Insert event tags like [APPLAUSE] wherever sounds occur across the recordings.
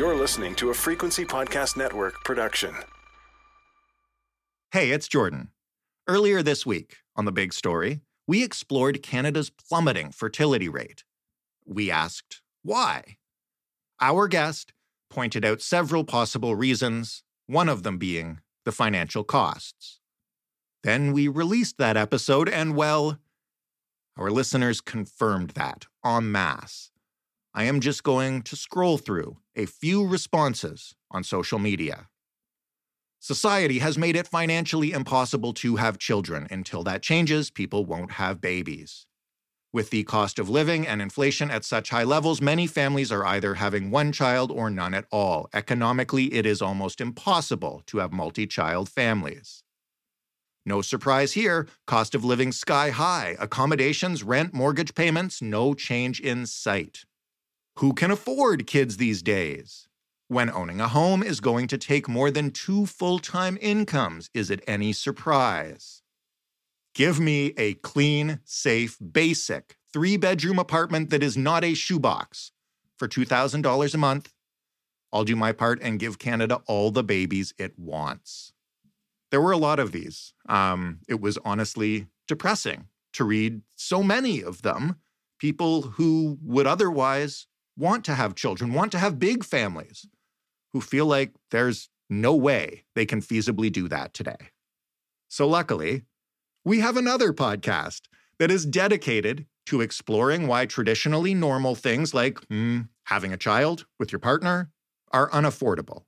You're listening to a Frequency Podcast Network production. Hey, it's Jordan. Earlier this week on The Big Story, we explored Canada's plummeting fertility rate. We asked why. Our guest pointed out several possible reasons, one of them being the financial costs. Then we released that episode, and well, our listeners confirmed that en masse. I am just going to scroll through a few responses on social media. Society has made it financially impossible to have children. Until that changes, people won't have babies. With the cost of living and inflation at such high levels, many families are either having one child or none at all. Economically, it is almost impossible to have multi child families. No surprise here, cost of living sky high, accommodations, rent, mortgage payments, no change in sight. Who can afford kids these days? When owning a home is going to take more than two full time incomes, is it any surprise? Give me a clean, safe, basic three bedroom apartment that is not a shoebox for $2,000 a month. I'll do my part and give Canada all the babies it wants. There were a lot of these. Um, it was honestly depressing to read so many of them. People who would otherwise want to have children, want to have big families, who feel like there's no way they can feasibly do that today. So, luckily, we have another podcast that is dedicated to exploring why traditionally normal things like mm, having a child with your partner are unaffordable.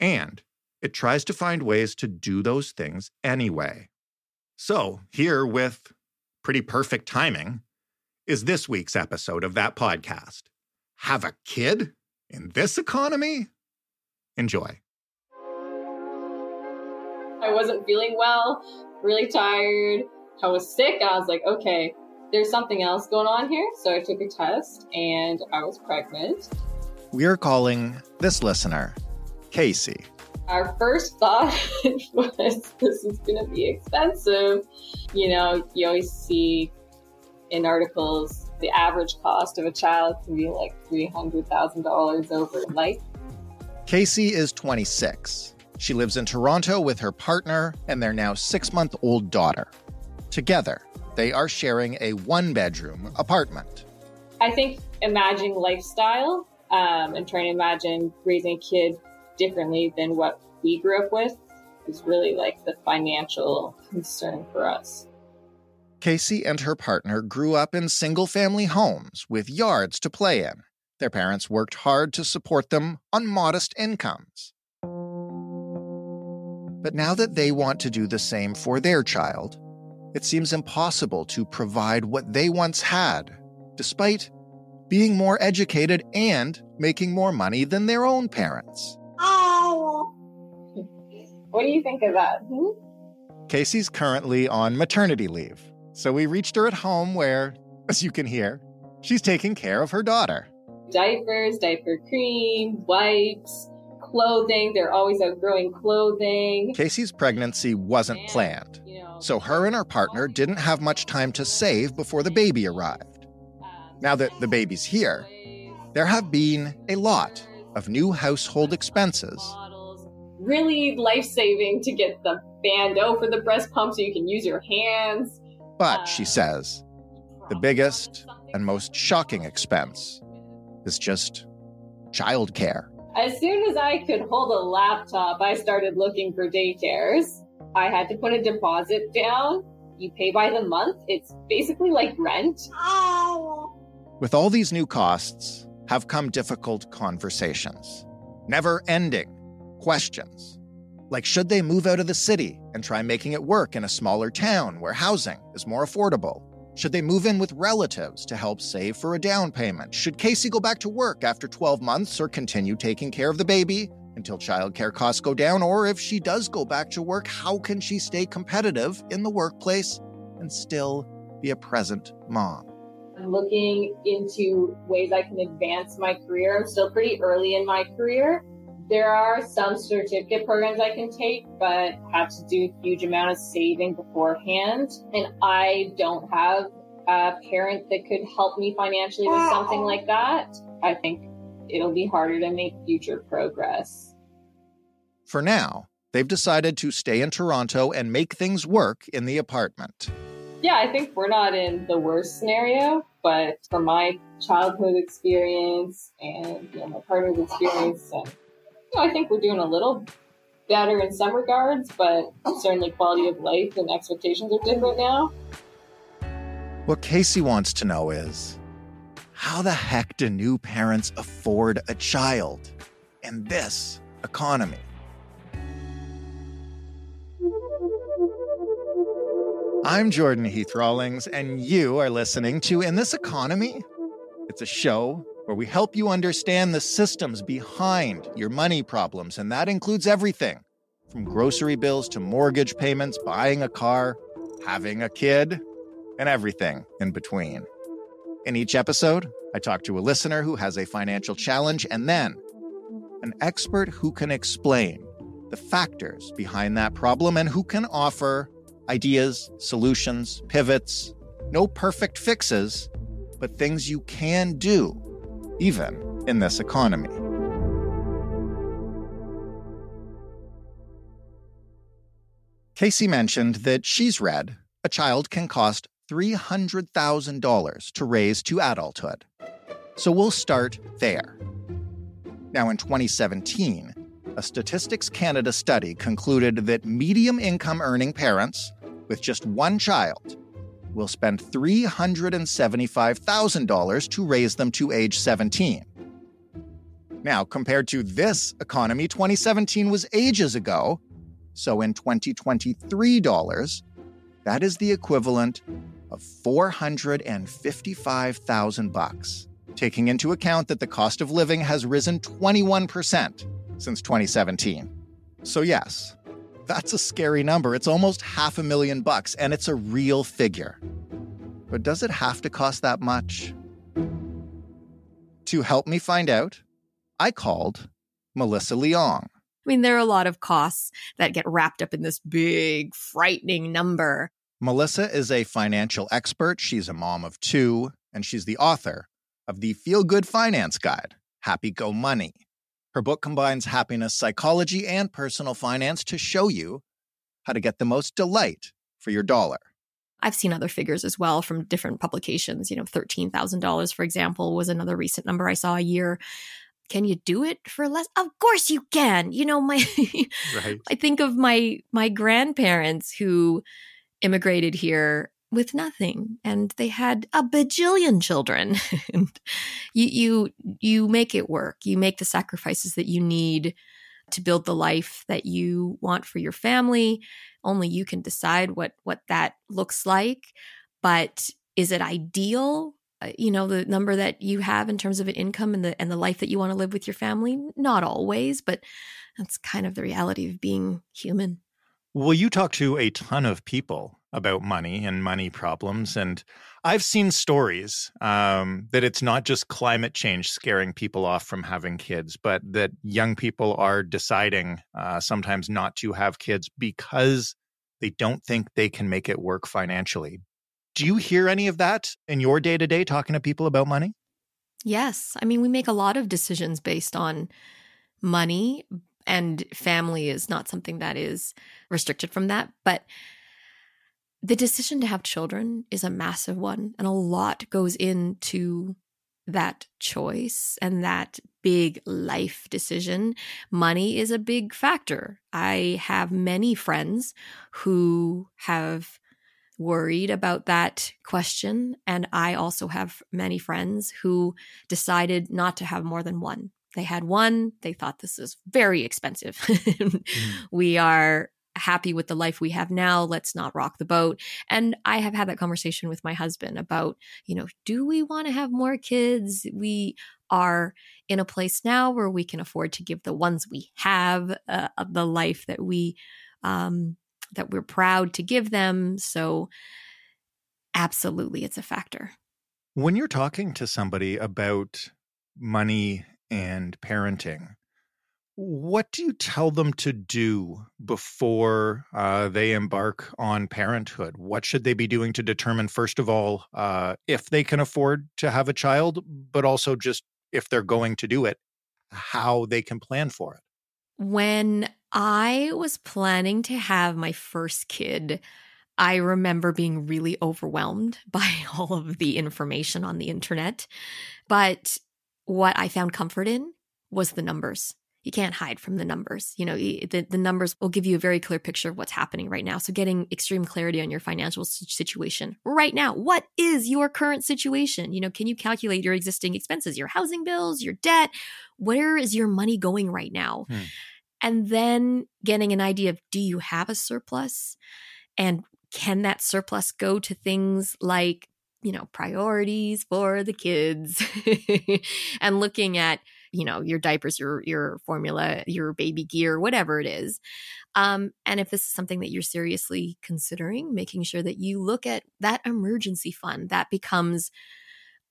And it tries to find ways to do those things anyway. So, here with pretty perfect timing is this week's episode of that podcast have a kid in this economy? Enjoy. I wasn't feeling well, really tired. I was sick. I was like, okay, there's something else going on here. So I took a test and I was pregnant. We're calling this listener Kacey. Our first thought [LAUGHS] was this is going to be expensive. You know, you always see in articles the average cost of a child can be like $300,000 over life. Kacey is 26. She lives in Toronto with her partner and their now six month old daughter. Together, they are sharing a one bedroom apartment. I think imagining lifestyle um, and trying to imagine raising a kid differently than what we grew up with is really like the financial concern for us. Kacey and her partner grew up in single family homes with yards to play in. Their parents worked hard to support them on modest incomes. But now that they want to do the same for their child, it seems impossible to provide what they once had, despite being more educated and making more money than their own parents. Oh. [LAUGHS] What do you think of that? Hmm? Kacey's currently on maternity leave so we reached her at home where, [LAUGHS] as you can hear, she's taking care of her daughter. Diapers, diaper cream, wipes, clothing. They're always outgrowing clothing. Kacey's pregnancy wasn't and, planned, you know, so her and her partner didn't have much time to save before the baby arrived. Um, now that the baby's here, there have been a lot of new household expenses. Really life saving to get the bandeau for the breast pump so you can use your hands. But, she uh, says, the biggest and most shocking expense is just childcare. As soon as I could hold a laptop, I started looking for daycares. I had to put a deposit down. You pay by the month. It's basically like rent. With all these new costs have come difficult conversations, never ending questions like, should they move out of the city and try making it work in a smaller town where housing is more affordable? Should they move in with relatives to help save for a down payment? Should Kacey go back to work after 12 months or continue taking care of the baby until childcare costs go down? Or if she does go back to work, how can she stay competitive in the workplace and still be a present mom? I'm looking into ways I can advance my career. I'm still pretty early in my career. There are some certificate programs I can take, but have to do a huge amount of saving beforehand. And I don't have a parent that could help me financially with something like that. I think it'll be harder to make future progress. For now, they've decided to stay in Toronto and make things work in the apartment. Yeah, I think we're not in the worst scenario, but from my childhood experience and you know, my partner's experience, and, I think we're doing a little better in some regards, but certainly quality of life and expectations are different now. What Kacey wants to know is how the heck do new parents afford a child in this economy? I'm Jordan Heath Rawlings, and you are listening to In This Economy. It's a show where we help you understand the systems behind your money problems, and that includes everything from grocery bills to mortgage payments, buying a car, having a kid, and everything in between. In each episode, I talk to a listener who has a financial challenge and then an expert who can explain the factors behind that problem and who can offer ideas, solutions, pivots, no perfect fixes, but things you can do, even in this economy. Kacey mentioned that she's read a child can cost $300,000 to raise to adulthood. So we'll start there. Now, in 2017, a Statistics Canada study concluded that medium income earning parents with just one child will spend $375,000 to raise them to age 17. Now, compared to this economy, 2017 was ages ago. So in 2023 dollars, that is the equivalent of 455,000 bucks, taking into account that the cost of living has risen 21% since 2017. So yes, that's a scary number. It's almost half a million bucks, and it's a real figure. But does it have to cost that much? To help me find out, I called Melissa Leong. I mean, there are a lot of costs that get wrapped up in this big, frightening number. Melissa is a financial expert. She's a mom of two, and she's the author of the Feel Good Finance Guide Happy Go Money. Her book combines happiness psychology and personal finance to show you how to get the most delight for your dollar. I've seen other figures as well from different publications. You know, $13,000, for example, was another recent number I saw a year. Can you do it for less? Of course you can. You know, my [LAUGHS] right. I think of my my grandparents who immigrated here with nothing and they had a bajillion children. [LAUGHS] And you you you make it work. You make the sacrifices that you need to build the life that you want for your family. Only you can decide what what that looks like. But is it ideal uh, you know the number that you have in terms of an income and the and the life that you want to live with your family? Not always but that's kind of the reality of being human. Well you talk to a ton of people about money and money problems. And I've seen stories um, that it's not just climate change scaring people off from having kids, but that young people are deciding uh, sometimes not to have kids because they don't think they can make it work financially. Do you hear any of that in your day to day talking to people about money? Yes. I mean, we make a lot of decisions based on money, and family is not something that is restricted from that. But the decision to have children is a massive one, and a lot goes into that choice and that big life decision. Money is a big factor. I have many friends who have worried about that question. And I also have many friends who decided not to have more than one. They had one, they thought this is very expensive. [LAUGHS] mm. We are happy with the life we have now. Let's not rock the boat. And I have had that conversation with my husband about, you know, do we want to have more kids? We are in a place now where we can afford to give the ones we have uh, the life that we um, that we're proud to give them. So, absolutely, it's a factor. When you're talking to somebody about money and parenting, what do you tell them to do before uh, they embark on parenthood? What should they be doing to determine, first of all, uh, if they can afford to have a child, but also just if they're going to do it? how they can plan for it? When I was planning to have my first kid, I remember being really overwhelmed [LAUGHS] by all of the information on the internet. But what I found comfort in was the numbers. You can't hide from the numbers. You know, the, the numbers will give you a very clear picture of what's happening right now. So, getting extreme clarity on your financial situation right now. What is your current situation? You know, can you calculate your existing expenses, your housing bills, your debt? Where is your money going right now? Hmm. And then getting an idea of do you have a surplus? And can that surplus go to things like you know priorities for the kids [LAUGHS] and looking at you know your diapers your your formula your baby gear whatever it is um, and if this is something that you're seriously considering making sure that you look at that emergency fund that becomes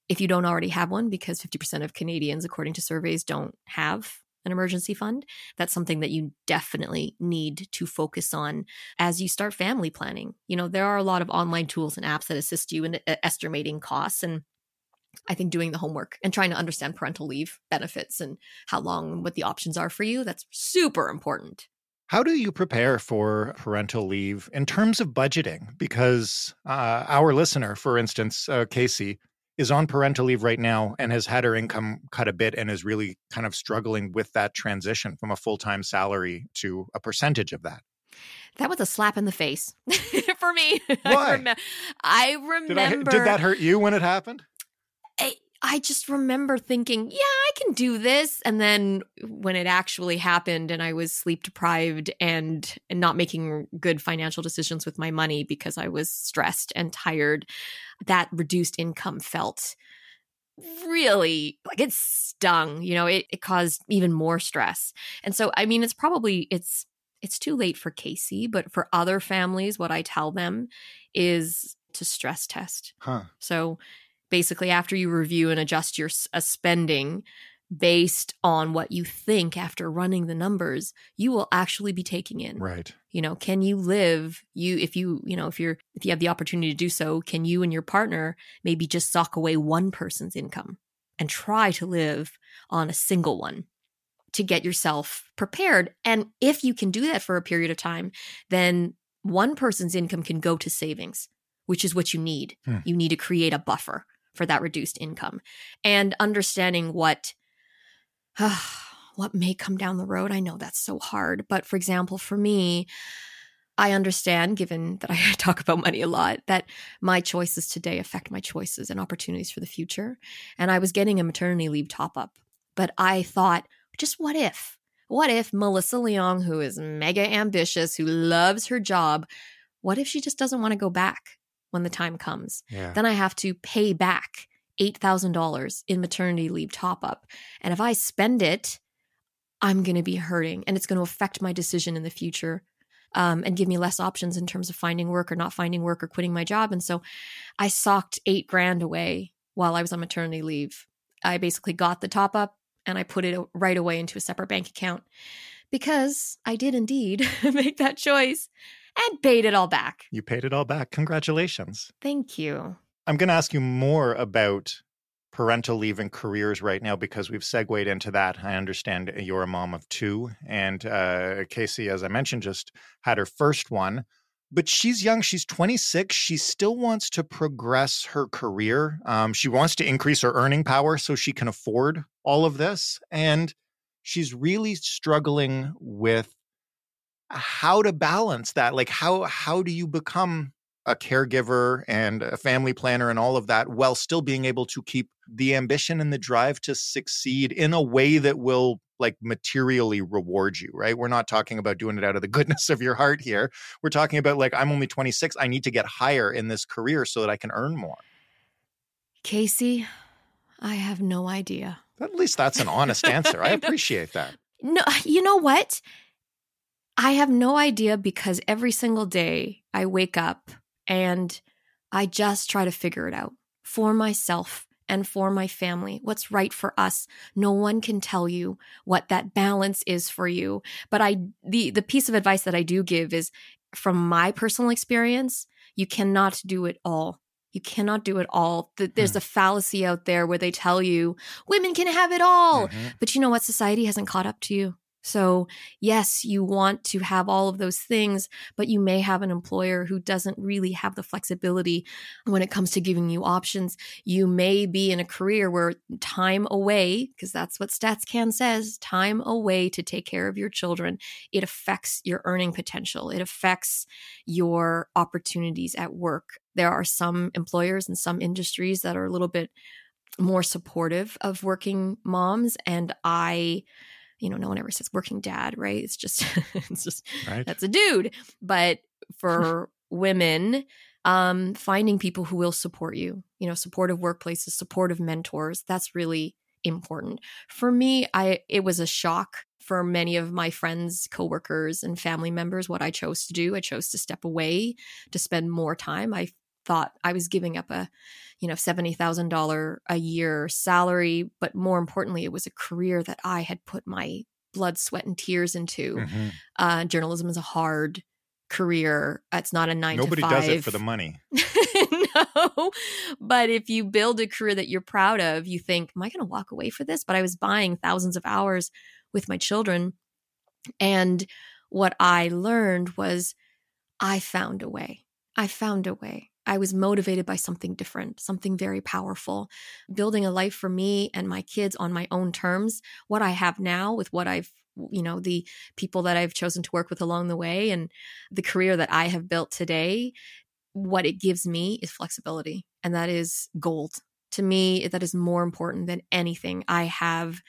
if you don't already have one because 50% of canadians according to surveys don't have an emergency fund that's something that you definitely need to focus on as you start family planning. You know there are a lot of online tools and apps that assist you in uh, estimating costs and I think doing the homework and trying to understand parental leave benefits and how long and what the options are for you, that's super important. How do you prepare for parental leave in terms of budgeting? Because uh, our listener, for instance, uh, Kacey, is on parental leave right now and has had her income cut a bit and is really kind of struggling with that transition from a full time salary to a percentage of that. That was a slap in the face [LAUGHS] for me. [LAUGHS] Why? I, rem- I remember. Did, I, did that hurt you when it happened? I, just remember thinking, yeah, I can do this. And then when it actually happened and I was sleep deprived and, and not making good financial decisions with my money because I was stressed and tired, that reduced income felt really like it stung, you know, it, it caused even more stress. And so, I mean, it's probably, it's, it's too late for Kacey, but for other families, what I tell them is to stress test. Huh. So basically after you review and adjust your uh, spending based on what you think after running the numbers you will actually be taking in. Right. You know can you live you if you you know if you're if you have the opportunity to do so can you and your partner maybe just sock away one person's income and try to live on a single one to get yourself prepared? And if you can do that for a period of time then one person's income can go to savings which is what you need. Hmm. you need to create a buffer for that reduced income and understanding what uh, [SIGHS] what may come down the road. I know that's so hard, but for example, for me, I understand, given that I [LAUGHS] talk about money a lot, that my choices today affect my choices and opportunities for the future. And I was getting a maternity leave top up, but I thought, just what if? What if Melissa Leong, who is mega ambitious, who loves her job, what if she just doesn't want to go back? When the time comes. Yeah. Then I have to pay back $8,000 in maternity leave top up. And if I spend it, I'm going to be hurting and it's going to affect my decision in the future um, and give me less options in terms of finding work or not finding work or quitting my job. And so I socked eight grand away while I was on maternity leave. I basically got the top up and I put it right away into a separate bank account because I did indeed [LAUGHS] make that choice and paid it all back. You paid it all back. Congratulations. Thank you. I'm going to ask you more about parental leave and careers right now because we've segued into that. I understand you're a mom of two, and uh, Kacey, as I mentioned, just had her first one. But she's young. She's 26. She still wants to progress her career. Um, she wants to increase her earning power so she can afford all of this. And she's really struggling with how to balance that like how how do you become a caregiver and a family planner and all of that while still being able to keep the ambition and the drive to succeed in a way that will like materially reward you right? We're not talking about doing it out of the [LAUGHS] goodness of your heart here. We're talking about like i'm only 26 i need to get higher in this career so that i can earn more. Kacey i have no idea. At least that's an honest answer. I [LAUGHS] appreciate that. No you know what I have no idea because every single day I wake up and I just try to figure it out for myself and for my family, what's right for us. No one can tell you what that balance is for you. But I the the piece of advice that I do give is from my personal experience, you cannot do it all. You cannot do it all. There's Hmm. a fallacy out there where they tell you women can have it all. Mhm. But you know what? Society hasn't caught up to you. So, yes, you want to have all of those things, but you may have an employer who doesn't really have the flexibility when it comes to giving you options. You may be in a career where time away, because that's what StatsCan says time away to take care of your children, it affects your earning potential. It affects your opportunities at work. There are some employers and some industries that are a little bit more supportive of working moms. And I, you know, no one ever says working dad, right? It's just, [LAUGHS] it's just, Right. that's a dude. But [LAUGHS] for women, um, finding people who will support you, you know, supportive workplaces, supportive mentors, that's really important. For me, I it was a shock for many of my friends, coworkers, and family members what I chose to do. I chose to step away to spend more time. I thought I was giving up a, you know, seventy thousand dollar a year salary, but more importantly, it was a career that I had put my blood, sweat, and tears into. Mhm. Uh, journalism is a hard career. It's not a nine Nobody to five. Nobody does it for the money. [LAUGHS] no. But if you build a career that you're proud of, you think, am I going to walk away for this? But I was buying thousands of hours with my children. And what I learned was I found a way. I found a way. I was motivated by something different, something very powerful, building a life for me and my kids on my own terms. What I have now with what I've, you know, the people that I've chosen to work with along the way and the career that I have built today, what it gives me is flexibility. And that is gold. To me, that is more important than anything. I have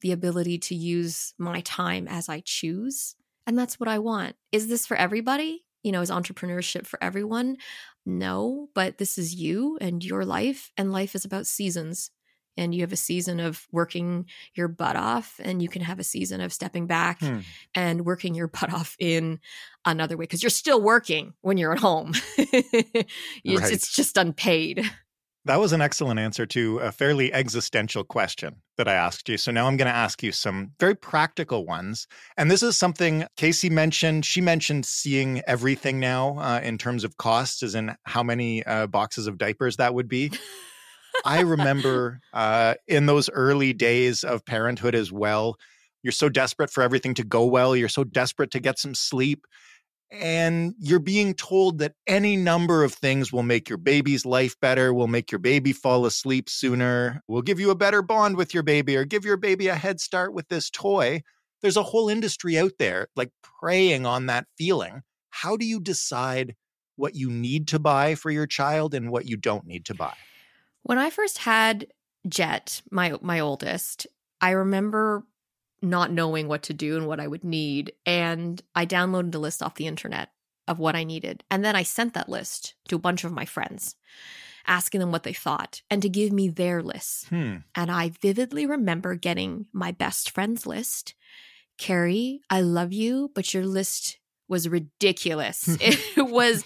the ability to use my time as I choose. And that's what I want. Is this for everybody? You know, is entrepreneurship for everyone? No, but this is you and your life. And life is about seasons. And you have a season of working your butt off, and you can have a season of stepping back Hmm. and working your [LAUGHS] butt off in another way because you're still working when you're at home. [LAUGHS] it's, Right. it's just unpaid. That was an excellent answer to a fairly existential question that I asked you. So now I'm going to ask you some very practical ones. And this is something Kacey mentioned. She mentioned seeing everything now uh, in terms of costs, as in how many uh, boxes of diapers that would be. I remember [LAUGHS] uh, in those early days of parenthood as well, you're so desperate for everything to go well. You're so desperate to get some sleep. And you're being told that any number of things will make your baby's life better, will make your baby fall asleep sooner, will give you a better bond with your baby, or give your baby a head start with this toy. There's a whole industry out there like preying on that feeling. How do you decide what you need to buy for your child and what you don't need to buy? When I first had Jet, my my oldest, I remember not knowing what to do and what I would need, and I downloaded a list off the internet of what I needed, and then I sent that list to a bunch of my friends, asking them what they thought and to give me their lists. Hmm. And I vividly remember getting my best friend's list. Carrie, I love you, but your list was ridiculous. [LAUGHS] it was,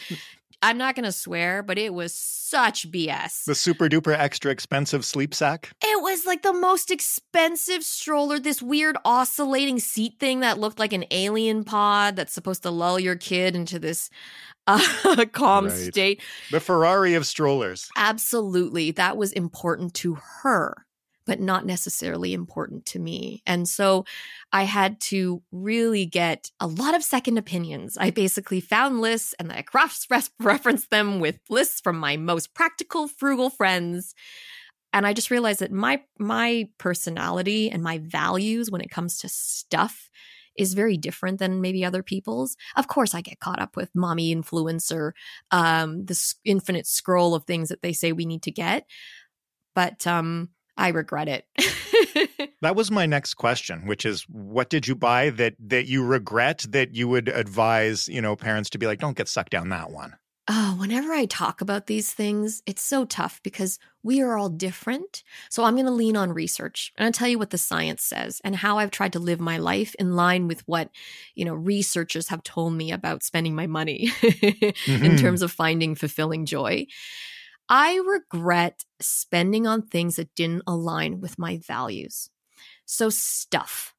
I'm not going to swear, but it was such BS. The super duper extra expensive sleep sack. It was like the most expensive stroller, this weird oscillating seat thing that looked like an alien pod that's supposed to lull your kid into this [LAUGHS] uh, calm Right. state. The Ferrari of strollers. Absolutely. That was important to her, but not necessarily important to me. And so I had to really get a lot of second opinions. I basically found lists and I cross [LAUGHS] referenced them with lists from my most practical, frugal friends. And I just realized that my my personality and my values when it comes to stuff is very different than maybe other people's. Of course, I get caught up with mommy influencer, um, this infinite scroll of things that they say we need to get, but um, I regret it. [LAUGHS] That was my next question, which is what did you buy that that you regret that you would advise, you know, parents to be like, don't get sucked down that one. Oh, whenever I talk about these things, it's so tough because we are all different. So I'm going to lean on research and I'll tell you what the science says and how I've tried to live my life in line with what, you know, researchers have told me about spending my money [LAUGHS] in Mhm. terms of finding fulfilling joy. I regret spending on things that didn't align with my values. So stuff.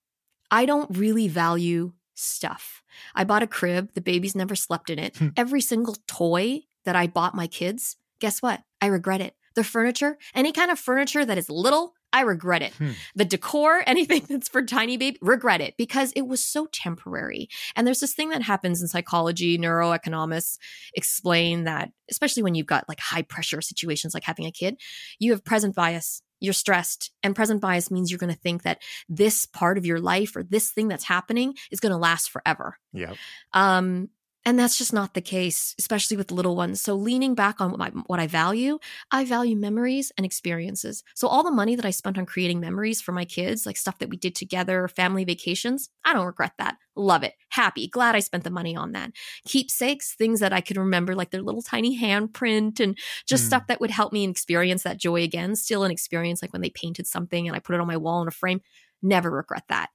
I don't really value stuff. I bought a crib, the babies never slept in it. Hmm. Every single toy that I bought my kids Guess what? I regret it. The furniture, any kind of furniture that is little, I regret it. Hmm. The decor, [LAUGHS] anything that's for tiny baby, regret it because it was so temporary. And there's this thing that happens in psychology, neuroeconomists explain that, especially when you've got like high pressure situations like having a kid, you have present bias. You're stressed, and present bias means you're going to think that this part of your life or this thing that's happening is going to last forever. yeah Um, and that's just not the case, especially with little ones. So leaning back on what, my, what I value, I value memories and experiences. So all the money that I spent on creating memories for my kids, like stuff that we did together, family vacations, I don't regret that. Love it. Happy. Glad I spent the money on that. Keepsakes, things that I could remember, like their little tiny handprint and just Mm. stuff that would help me experience that joy again. Still an experience like when they painted something and I put it on my wall in a frame. Never regret that.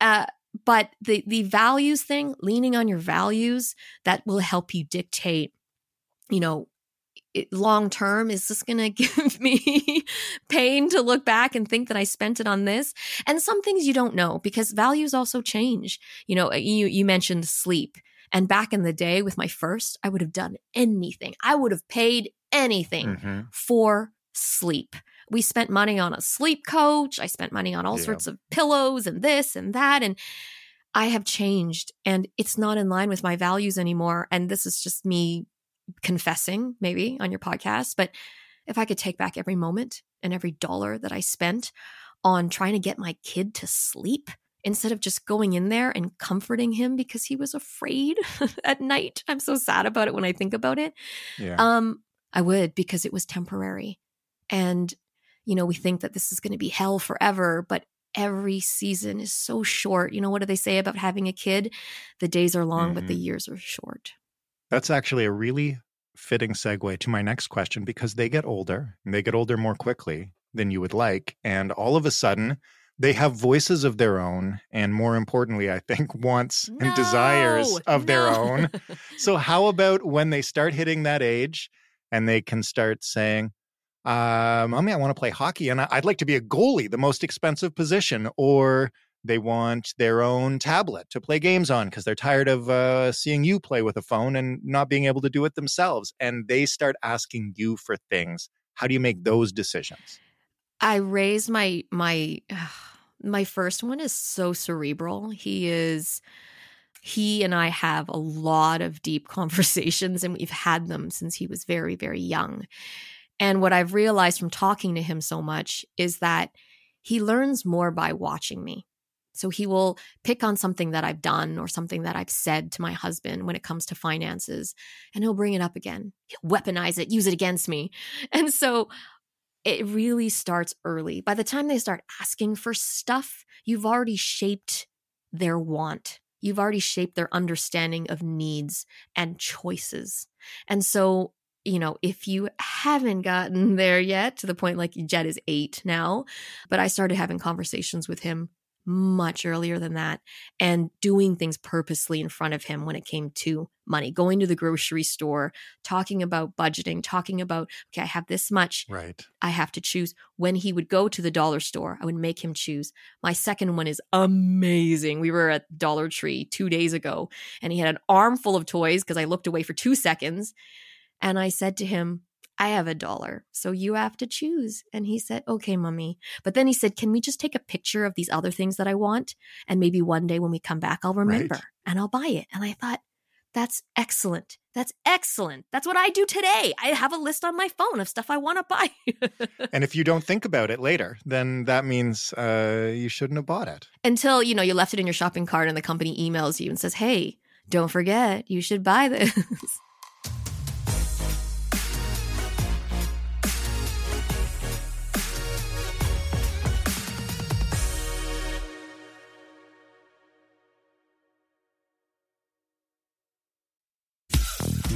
Uh, but the the values thing leaning on your values that will help you dictate you know it, long term is this going [LAUGHS] to give me pain to look back and think that i spent it on this and some things you don't know because values also change you know you you mentioned sleep and back in the day with my first i would have done anything i would have paid anything Mhm. for sleep. We spent money on a sleep coach. I spent money on all Yeah. sorts of pillows and this and that. And I have changed and it's not in line with my values anymore. And this is just me confessing, maybe on your podcast. But if I could take back every moment and every dollar that I spent on trying to get my kid to sleep instead of just going in there and comforting him because he was afraid [LAUGHS] at night. I'm so sad about it when I think about it. Yeah. Um, I would because it was temporary. And, you know, we think that this is going to be hell forever, but every season is so short. You know, what do they say about having a kid? The days are long, but the Mhm. years are short. That's actually a really fitting segue to my next question because they get older and they get older more quickly than you would like. And all of a sudden, they have voices of their own. And more importantly, I think, wants and desires No, of their own. [LAUGHS] So, how about when they start hitting that age and they can start saying, uh, Mommy, I want to play hockey and I'd like to be a goalie, the most expensive position. Or they want their own tablet to play games on because they're tired of uh, seeing you play with a phone and not being able to do it themselves. And they start asking you for things. How do you make those decisions? I raised my my [SIGHS] my first one is so cerebral. He is he and I have a lot of deep [LAUGHS] conversations and we've had them since he was very very young. And what I've realized from talking to him so much is that he learns more by watching me. So he will pick on something that I've done or something that I've said to my husband when it comes to finances and he'll bring it up again. He'll weaponize it, use it against me. [LAUGHS] And so it really starts early. By the time they start asking for stuff, you've already shaped their want. You've already shaped their understanding of needs and choices. And so, you know, if you haven't gotten there yet to the point like Jed is eight now, but I started having conversations with him much earlier than that and doing things purposely in front of him when it came to money, going to the grocery store, talking about budgeting, talking about, okay, I have this much. Right. I have to choose. When he would go to the dollar store, I would make him choose. My second one is amazing. We were at Dollar Tree two days ago and he had an armful of toys because I looked away for two seconds. And I said to him, I have a dollar, so you have to choose. And he said, Okay, mommy. But then he said, Can we just take a picture of these other things that I want? And maybe one day when we come back, I'll remember Right. and I'll buy it. And I thought, That's excellent. That's excellent. That's what I do today. I have a list on my phone of stuff I want to buy. [LAUGHS] And if you don't think about it later, then that means uh, you shouldn't have bought it. Until, you know, you left it in your shopping cart and the company emails you and says, Hey, don't forget, you should buy this. [LAUGHS]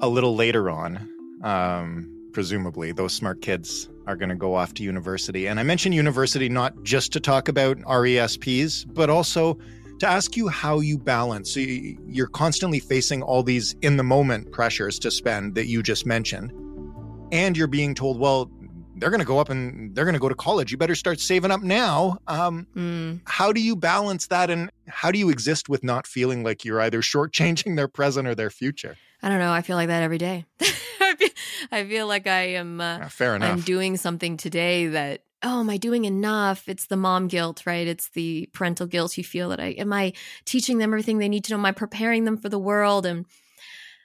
A little later on, um, presumably, those smart kids are going to go off to university. And I mention university not just to talk about RESPs, but also to ask you how you balance. So you're constantly facing all these in the moment pressures to spend that you just mentioned. And you're being told, well, they're going to go up and they're going to go to college. You better start saving up now. Um, mm. How do you balance that? And how do you exist with not feeling like you're either shortchanging their present or their future? I don't know. I feel like that every day. [LAUGHS] I feel like I am. Uh, yeah, fair enough. I'm doing something today that. Oh, am I doing enough? It's the mom guilt, right? It's the parental guilt. You feel that I am I teaching them everything they need to know? Am I preparing them for the world? And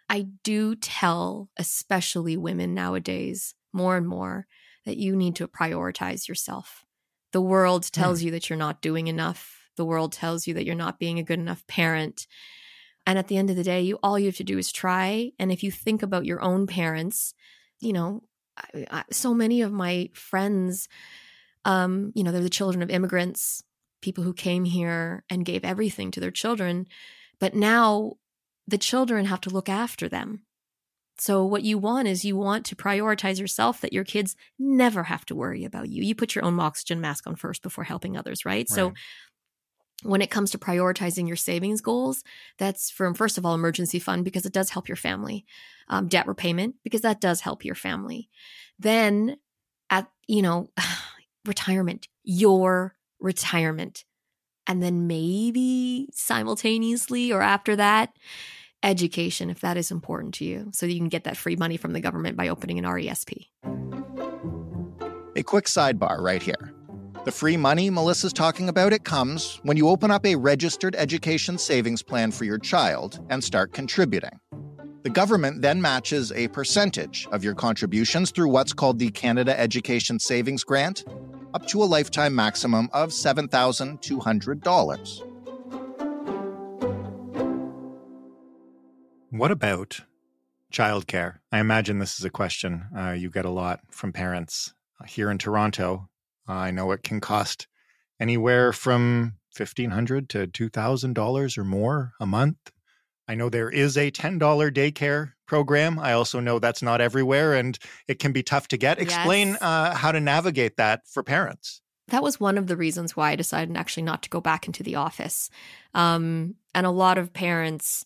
I do tell, especially women nowadays, more and more, that you need to prioritize yourself. The world tells mm. you that you're not doing enough. The world tells you that you're not being a good enough parent. And at the end of the day, you all you have to do is try. And if you think about your own parents, you know, I, I, so many of my friends, um, you know, they're the children of immigrants, people who came here and gave everything to their children. But now the children have to look after them. So, what you want is you want to prioritize yourself that your kids never have to worry about you. You put your own oxygen mask on first before helping others, right? right. So, when it comes to prioritizing your savings goals, that's from first of all emergency fund because it does help your family, um, debt repayment because that does help your family. Then, at you know, [SIGHS] retirement, your retirement, and then maybe simultaneously or after that, education if that is important to you, so that you can get that free money from the government by opening an RESP. A quick sidebar right here. The free money Melissa's talking about it comes when you open up a registered education savings plan for your child and start contributing. The government then matches a percentage of your contributions through what's called the Canada Education Savings Grant, up to a lifetime maximum of $7,200. What about childcare? I imagine this is a question uh, you get a lot from parents here in Toronto. I know it can cost anywhere from 1,500 to $2,000 or more a month. I know there is a $10 daycare program. I also know that's not everywhere and it can be tough to get. Explain uh, how to navigate that for parents. That was one of the reasons why I decided actually not to go back into the office. Um, and a lot of parents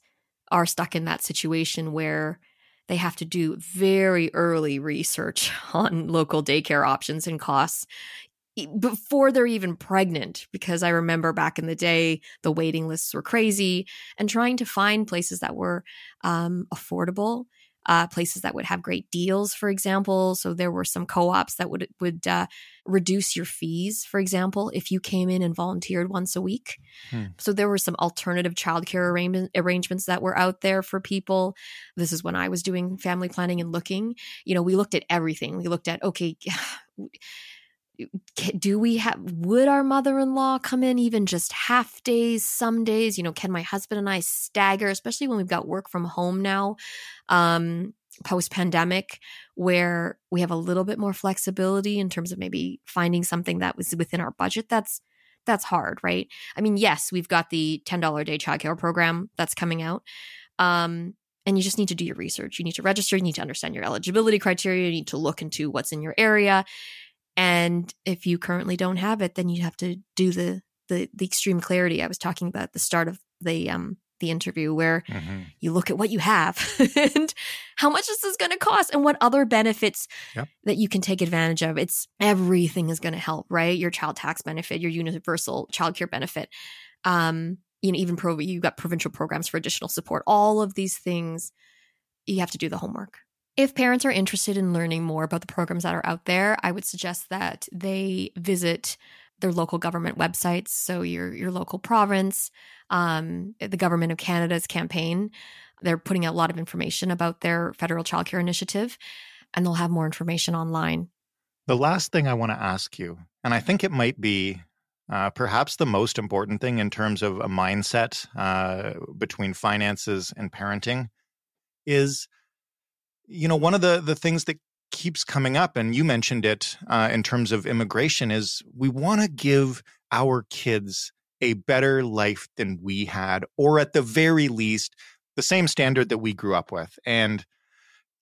are stuck in that situation where they have to do very early research [LAUGHS] on local daycare options and costs before they're even pregnant because i remember back in the day the waiting lists were crazy and trying to find places that were um, affordable uh, places that would have great deals for example. So there were some co-ops that would would uh, reduce your fees for example if you came in and volunteered once a week. Hmm. so there were some alternative childcare arra- arrangements that were out there for people. This is when i was doing family planning and looking. You know we looked at everything. We looked at okay [SIGHS] do we have would our mother-in-law come in even just half days some days? You know can my husband and i stagger especially when we've got work from home now um post pandemic where we have a little bit more flexibility in terms of maybe finding something that was within our budget? That's that's hard right? I mean yes we've got the $10 day childcare program that's coming out um and you just need to do your research. You need to register. You need to understand your eligibility criteria. You need to look into what's in your area and if you currently don't have it, then you have to do the the the extreme clarity I was talking about at the start of the um the interview where mm-hmm. you look at what you have [LAUGHS] and how much this is going to cost and what other benefits yep. that you can take advantage of. It's everything is going to help, right? Your child tax benefit, your universal child care benefit. Um, you know, even pro you've got provincial programs for additional support. All of these things, you have to do the homework. If parents are interested in learning more about the programs that are out there, I would suggest that they visit their local government websites. So your your local province, um, the government of Canada's campaign, they're putting out a lot of information about their federal childcare initiative, and they'll have more information online. The last thing I want to ask you, and I think it might be uh, perhaps the most important thing in terms of a mindset uh, between finances and parenting, is you know, one of the the things that keeps coming up, and you mentioned it uh, in terms of immigration, is we want to give our kids a better life than we had, or at the very least, the same standard that we grew up with. And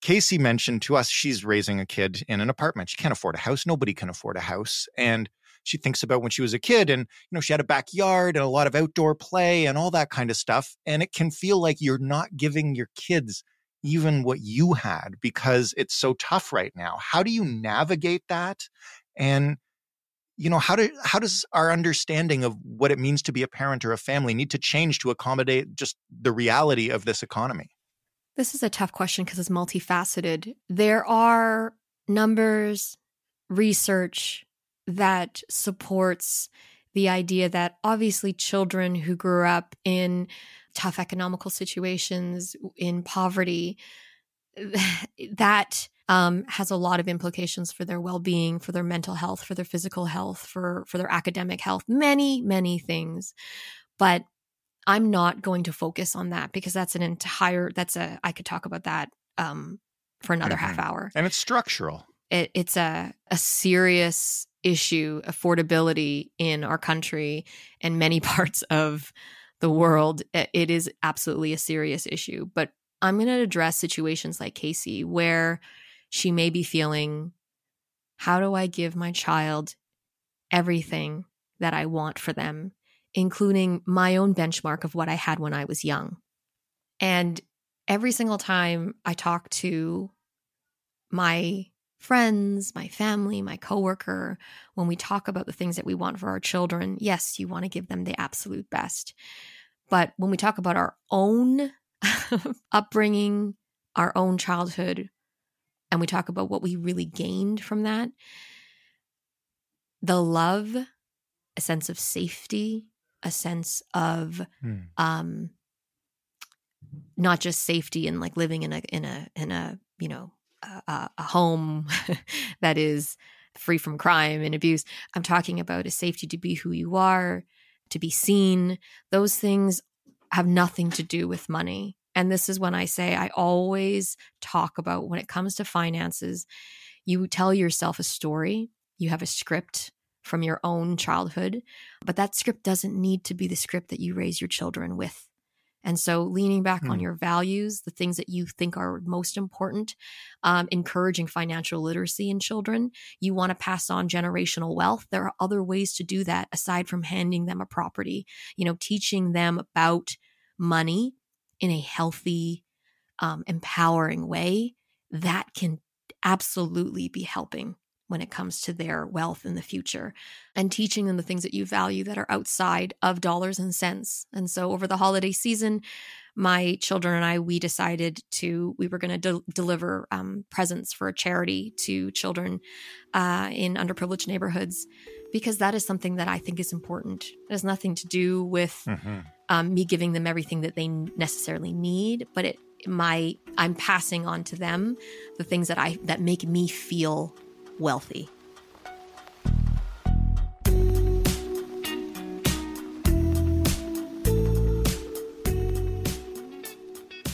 Kacey mentioned to us she's raising a kid in an apartment. She can't afford a house. Nobody can afford a house. And she thinks about when she was a kid and you know she had a backyard and a lot of outdoor play and all that kind of stuff and it can feel like you're not giving your kids even what you had because it's so tough right now. How do you navigate that? And you know how do how does our understanding of what it means to be a parent or a family need to change to accommodate just the reality of this economy? This is a tough question because it's multifaceted. There are numbers research that supports the idea that obviously children who grew up in tough economical situations, in poverty, [LAUGHS] that um, has a lot of implications for their well-being, for their mental health, for their physical health, for for their academic health, many many things. But I'm not going to focus on that because that's an entire that's a I could talk about that um, for another mm-hmm. half hour. And it's structural. It, it's a a serious issue affordability in our country and many [LAUGHS] parts of the world. It is absolutely a serious issue. But I'm going to address situations like Kacey where she may be feeling, how do I give my child everything that I want for them, including my own benchmark of what I had when I was young? And every single time I talk to my friends, my family, my coworker, when we talk about the things that we want for our children, yes, you want to give them the absolute best. But when we talk about our own [LAUGHS] upbringing, our own childhood, and we talk about what we really gained from that, the love, a sense of safety, a sense of hmm. um not just safety and like living in a in a in a you know a, a home [LAUGHS] that is free from crime and abuse. I'm talking about a safety to be who you are, to be seen. Those things have nothing to do with money. And this is when I say I always talk about when it comes to finances, you tell yourself a story, you have a script from your own childhood, but that script doesn't need to be the script that you raise your children with. And so, leaning back hmm. on your values, the things that you think are most important, um, encouraging financial literacy in children. You want to pass on generational wealth. There are other ways to do that aside from handing them a property. You know, teaching them about money in a healthy, um, empowering way that can absolutely be helping when it comes to their wealth in the future and teaching them the things that you value that are outside of dollars and cents. And so over the holiday season, my children and I, we decided to, we were going to de- deliver um, presents for a charity to children uh, in underprivileged neighborhoods because that is something that I think is important. It has nothing to do with mm-hmm. um, me giving them everything that they necessarily need, but it, my, I'm passing on to them the things that I, that make me feel wealthy.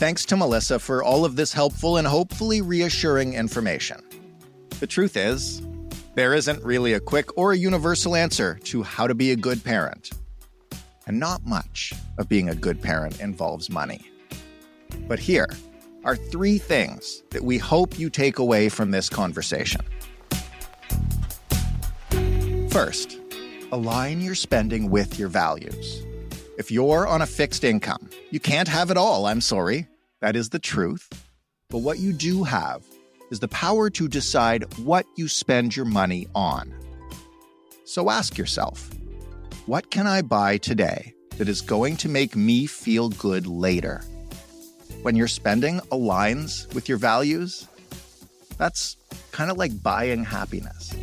Thanks to Melissa for all of this helpful and hopefully reassuring information. The truth is, there isn't really a quick or a universal answer to how to be a good parent. And not much of being a good parent involves money. But here are three things that we hope you take away from this conversation. First, align your spending with your values. If you're on a fixed income, you can't have it all, I'm sorry. That is the truth. But what you do have is the power to decide what you spend your money on. So ask yourself what can I buy today that is going to make me feel good later? When your spending aligns with your values, that's kind of like buying happiness.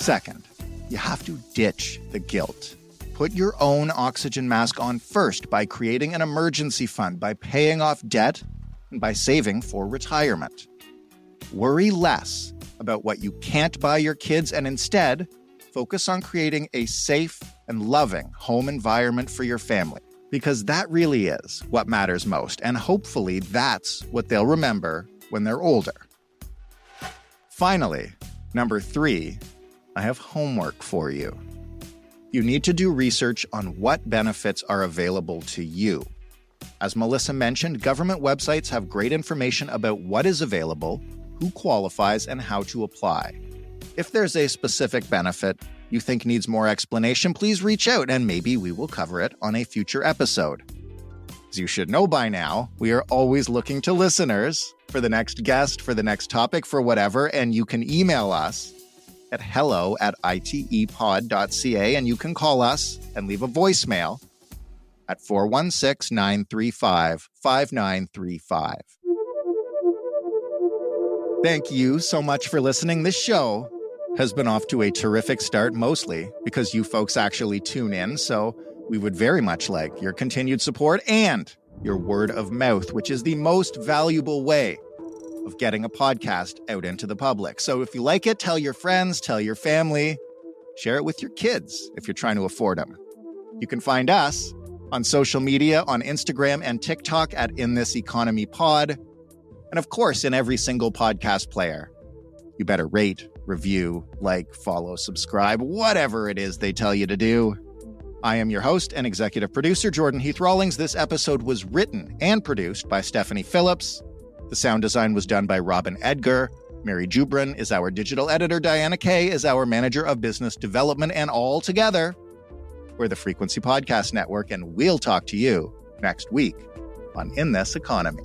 Second, you have to ditch the guilt. Put your own oxygen mask on first by creating an emergency fund, by paying off debt, and by saving for retirement. Worry less about what you can't buy your kids and instead focus on creating a safe and loving home environment for your family. Because that really is what matters most, and hopefully that's what they'll remember when they're older. Finally, number three, I have homework for you. You need to do research on what benefits are available to you. As Melissa mentioned, government websites have great information about what is available, who qualifies, and how to apply. If there's a specific benefit you think needs more explanation, please reach out and maybe we will cover it on a future episode. As you should know by now, we are always looking to listeners for the next guest, for the next topic, for whatever, and you can email us at hello at itepod.ca and you can call us and leave a voicemail at 416 935 5935. Thank you so much for listening. This show has been off to a terrific start, mostly because you folks actually tune in. So we would very much like your continued support and your word of mouth, which is the most valuable way of getting a podcast out into the public. So if you like it, tell your friends, tell your family, share it with your kids if you're trying to afford them. You can find us on social media on Instagram and TikTok at In This Economy Pod. And of course, in every single podcast player. You better rate, review, like, follow, subscribe, whatever it is they tell you to do. I am your host and executive producer, Jordan Heath Rawlings. This episode was written and produced by Stephanie Phillips. The sound design was done by Robin Edgar. Mary Jubrin is our digital editor. Diana Kay is our manager of business development. And all together, we're the Frequency Podcast Network, and we'll talk to you next week on In This Economy.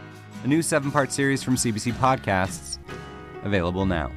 a new seven part series from CBC Podcasts, available now.